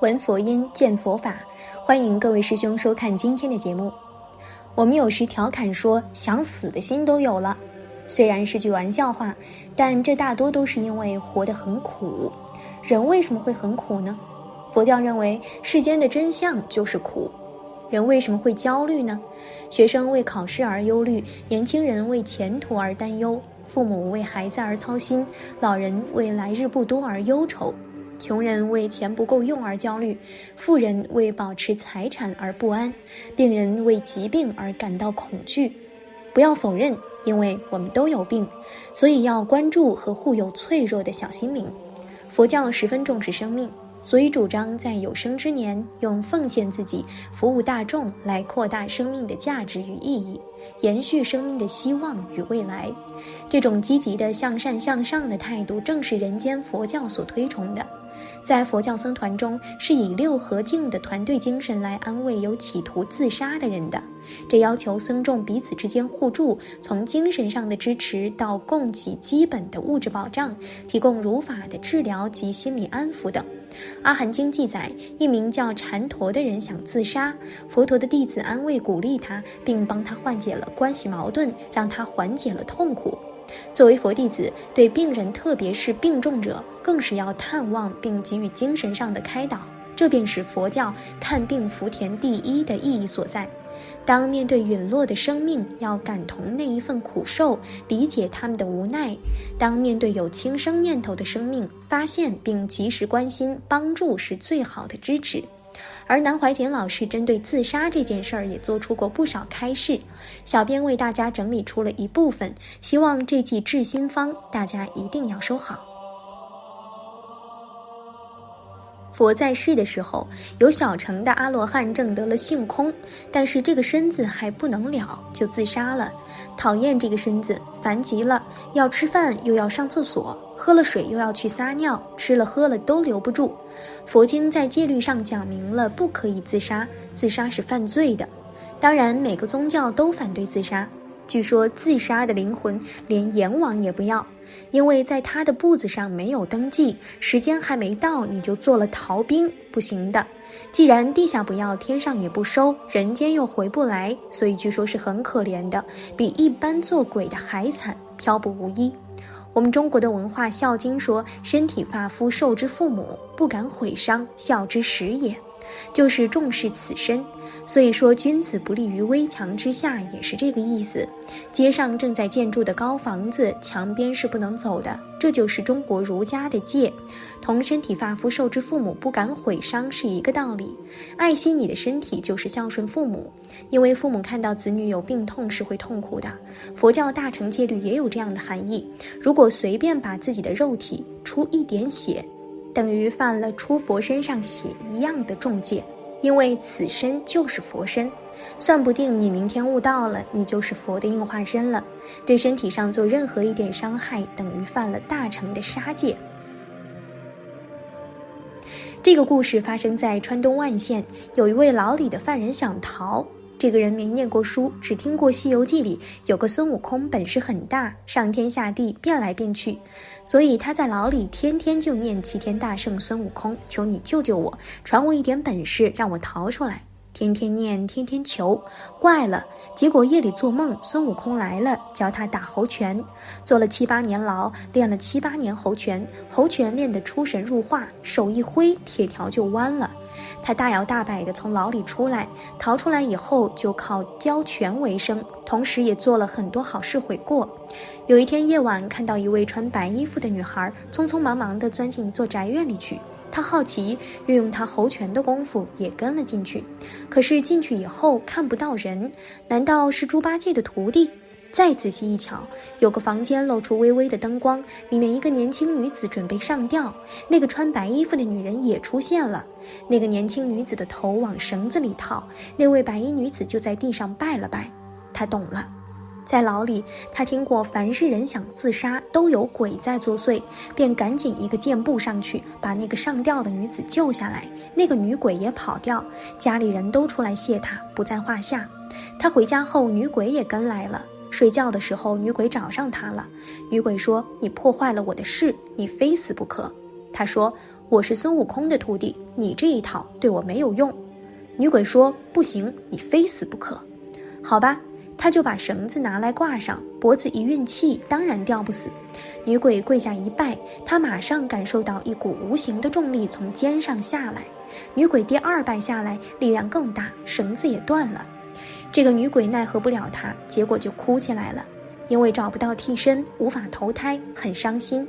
闻佛音，见佛法。欢迎各位师兄收看今天的节目。我们有时调侃说，想死的心都有了。虽然是句玩笑话，但这大多都是因为活得很苦。人为什么会很苦呢？佛教认为，世间的真相就是苦。人为什么会焦虑呢？学生为考试而忧虑，年轻人为前途而担忧，父母为孩子而操心，老人为来日不多而忧愁。穷人为钱不够用而焦虑，富人为保持财产而不安，病人为疾病而感到恐惧。不要否认，因为我们都有病，所以要关注和护佑脆弱的小心灵。佛教十分重视生命，所以主张在有生之年用奉献自己、服务大众来扩大生命的价值与意义，延续生命的希望与未来。这种积极的向善向上的态度，正是人间佛教所推崇的。在佛教僧团中，是以六合敬的团队精神来安慰有企图自杀的人的。这要求僧众彼此之间互助，从精神上的支持到供给基本的物质保障，提供如法的治疗及心理安抚等。阿含经记载，一名叫禅陀的人想自杀，佛陀的弟子安慰鼓励他，并帮他化解了关系矛盾，让他缓解了痛苦。作为佛弟子，对病人，特别是病重者，更是要探望并给予精神上的开导。这便是佛教看病福田第一的意义所在。当面对陨落的生命，要感同那一份苦受，理解他们的无奈；当面对有轻生念头的生命，发现并及时关心帮助，是最好的支持。而南怀瑾老师针对自杀这件事儿也做出过不少开示，小编为大家整理出了一部分，希望这剂治心方大家一定要收好。佛在世的时候，有小乘的阿罗汉证得了性空，但是这个身子还不能了，就自杀了。讨厌这个身子，烦极了，要吃饭又要上厕所，喝了水又要去撒尿，吃了喝了都留不住。佛经在戒律上讲明了，不可以自杀，自杀是犯罪的。当然，每个宗教都反对自杀。据说自杀的灵魂连阎王也不要，因为在他的簿子上没有登记，时间还没到你就做了逃兵，不行的。既然地下不要，天上也不收，人间又回不来，所以据说是很可怜的，比一般做鬼的还惨，漂泊无依。我们中国的文化《孝经》说：“身体发肤受之父母，不敢毁伤，孝之始也。”就是重视此身，所以说君子不立于危墙之下，也是这个意思。街上正在建筑的高房子，墙边是不能走的，这就是中国儒家的戒，同身体发肤受之父母不敢毁伤是一个道理。爱惜你的身体就是孝顺父母，因为父母看到子女有病痛是会痛苦的。佛教大乘戒律也有这样的含义，如果随便把自己的肉体出一点血。等于犯了出佛身上血一样的重戒，因为此身就是佛身，算不定你明天悟道了，你就是佛的应化身了。对身体上做任何一点伤害，等于犯了大乘的杀戒。这个故事发生在川东万县，有一位牢里的犯人想逃。这个人没念过书，只听过《西游记》里有个孙悟空，本事很大，上天下地变来变去，所以他在牢里天天就念齐天大圣孙悟空，求你救救我，传我一点本事，让我逃出来。天天念，天天求，怪了。结果夜里做梦，孙悟空来了，教他打猴拳，坐了七八年牢，练了七八年猴拳，猴拳练得出神入化，手一挥，铁条就弯了。他大摇大摆地从牢里出来，逃出来以后就靠教拳为生，同时也做了很多好事悔过。有一天夜晚，看到一位穿白衣服的女孩匆匆忙忙地钻进一座宅院里去，他好奇，运用他猴拳的功夫也跟了进去。可是进去以后看不到人，难道是猪八戒的徒弟？再仔细一瞧，有个房间露出微微的灯光，里面一个年轻女子准备上吊。那个穿白衣服的女人也出现了，那个年轻女子的头往绳子里套，那位白衣女子就在地上拜了拜。她懂了，在牢里，她听过凡是人想自杀都有鬼在作祟，便赶紧一个箭步上去，把那个上吊的女子救下来。那个女鬼也跑掉，家里人都出来谢她，不在话下。她回家后，女鬼也跟来了。睡觉的时候，女鬼找上他了。女鬼说：“你破坏了我的事，你非死不可。”他说：“我是孙悟空的徒弟，你这一套对我没有用。”女鬼说：“不行，你非死不可。”好吧，他就把绳子拿来挂上，脖子一运气，当然吊不死。女鬼跪下一拜，他马上感受到一股无形的重力从肩上下来。女鬼第二拜下来，力量更大，绳子也断了。这个女鬼奈何不了他，结果就哭起来了，因为找不到替身，无法投胎，很伤心。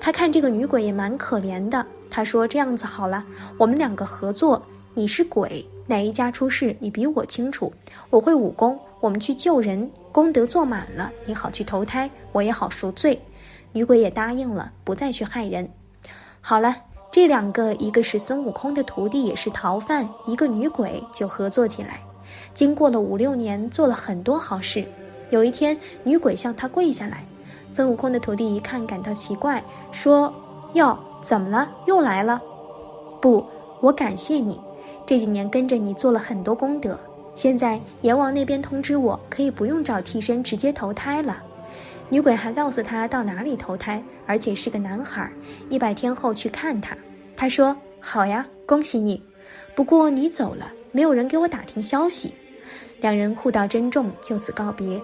他看这个女鬼也蛮可怜的，他说：“这样子好了，我们两个合作，你是鬼。”哪一家出事，你比我清楚。我会武功，我们去救人，功德做满了，你好去投胎，我也好赎罪。女鬼也答应了，不再去害人。好了，这两个，一个是孙悟空的徒弟，也是逃犯，一个女鬼，就合作起来。经过了五六年，做了很多好事。有一天，女鬼向他跪下来，孙悟空的徒弟一看，感到奇怪，说：“哟，怎么了？又来了？不，我感谢你。”这几年跟着你做了很多功德，现在阎王那边通知我可以不用找替身直接投胎了。女鬼还告诉他到哪里投胎，而且是个男孩，一百天后去看他。他说：“好呀，恭喜你。不过你走了，没有人给我打听消息。”两人互道珍重，就此告别。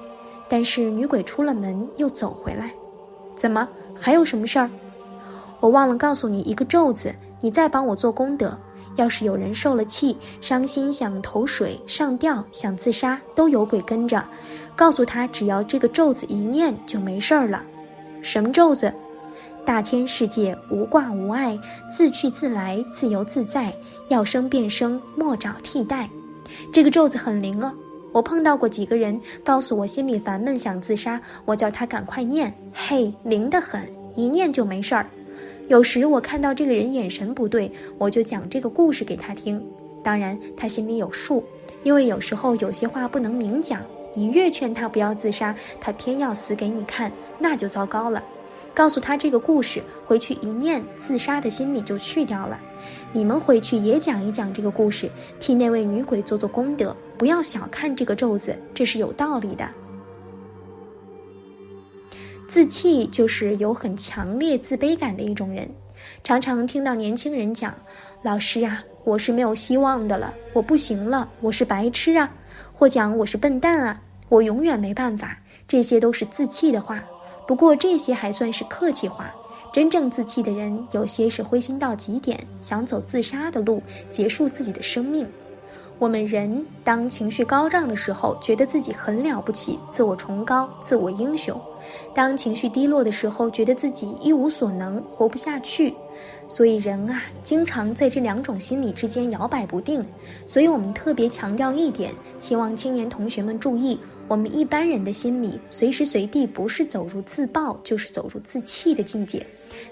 但是女鬼出了门又走回来，怎么还有什么事儿？我忘了告诉你一个咒子，你再帮我做功德。要是有人受了气，伤心想投水上吊，想自杀，都有鬼跟着。告诉他，只要这个咒子一念，就没事儿了。什么咒子？大千世界无挂无碍，自去自来，自由自在。要生便生，莫找替代。这个咒子很灵啊！我碰到过几个人，告诉我心里烦闷想自杀，我叫他赶快念，嘿，灵得很，一念就没事儿。有时我看到这个人眼神不对，我就讲这个故事给他听。当然他心里有数，因为有时候有些话不能明讲。你越劝他不要自杀，他偏要死给你看，那就糟糕了。告诉他这个故事，回去一念，自杀的心理就去掉了。你们回去也讲一讲这个故事，替那位女鬼做做功德，不要小看这个咒子，这是有道理的。自弃就是有很强烈自卑感的一种人，常常听到年轻人讲：“老师啊，我是没有希望的了，我不行了，我是白痴啊，或讲我是笨蛋啊，我永远没办法。”这些都是自弃的话，不过这些还算是客气话。真正自弃的人，有些是灰心到极点，想走自杀的路，结束自己的生命。我们人当情绪高涨的时候，觉得自己很了不起，自我崇高，自我英雄；当情绪低落的时候，觉得自己一无所能，活不下去。所以人啊，经常在这两种心理之间摇摆不定。所以我们特别强调一点，希望青年同学们注意：我们一般人的心理，随时随地不是走入自暴，就是走入自弃的境界。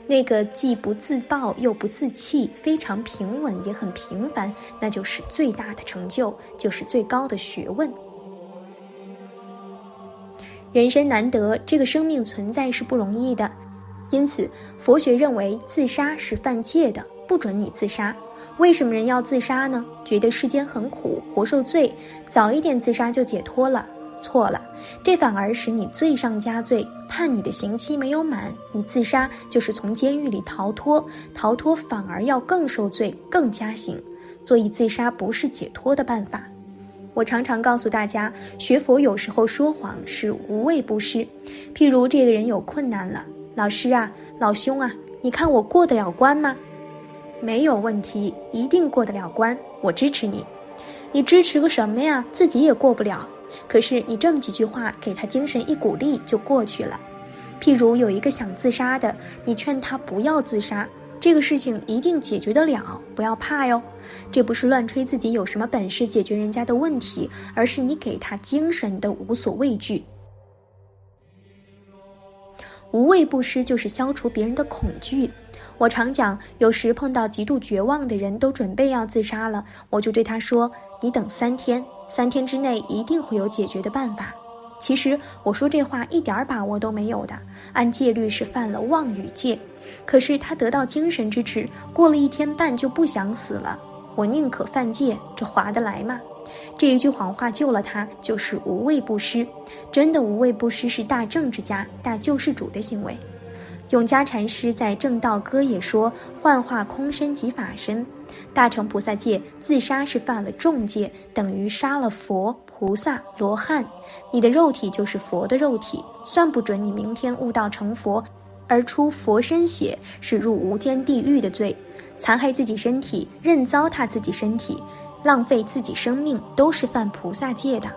那个既不自暴又不自弃，非常平稳也很平凡，那就是最大的成就，就是最高的学问。人生难得，这个生命存在是不容易的。因此，佛学认为自杀是犯戒的，不准你自杀。为什么人要自杀呢？觉得世间很苦，活受罪，早一点自杀就解脱了。错了，这反而使你罪上加罪。判你的刑期没有满，你自杀就是从监狱里逃脱，逃脱反而要更受罪，更加刑。所以自杀不是解脱的办法。我常常告诉大家，学佛有时候说谎是无畏不施。譬如这个人有困难了。老师啊，老兄啊，你看我过得了关吗？没有问题，一定过得了关，我支持你。你支持个什么呀？自己也过不了。可是你这么几句话给他精神一鼓励就过去了。譬如有一个想自杀的，你劝他不要自杀，这个事情一定解决得了，不要怕哟。这不是乱吹自己有什么本事解决人家的问题，而是你给他精神的无所畏惧。无畏不施就是消除别人的恐惧。我常讲，有时碰到极度绝望的人都准备要自杀了，我就对他说：“你等三天，三天之内一定会有解决的办法。”其实我说这话一点把握都没有的，按戒律是犯了妄语戒。可是他得到精神支持，过了一天半就不想死了。我宁可犯戒，这划得来吗？这一句谎话救了他，就是无畏不施。真的无畏不施是大政治家、大救世主的行为。永嘉禅师在《正道歌》也说：“幻化空身即法身。”大乘菩萨戒自杀是犯了重戒，等于杀了佛、菩萨、罗汉。你的肉体就是佛的肉体，算不准你明天悟道成佛，而出佛身血是入无间地狱的罪。残害自己身体，任糟蹋自己身体，浪费自己生命，都是犯菩萨戒的。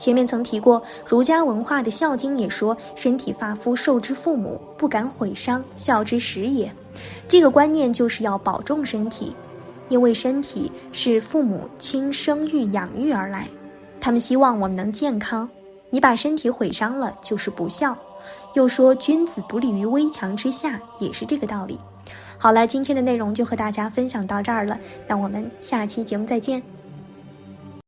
前面曾提过，儒家文化的《孝经》也说：“身体发肤受之父母，不敢毁伤，孝之始也。”这个观念就是要保重身体。因为身体是父母亲生育养育而来，他们希望我们能健康。你把身体毁伤了，就是不孝。又说君子不立于危墙之下，也是这个道理。好了，今天的内容就和大家分享到这儿了，那我们下期节目再见。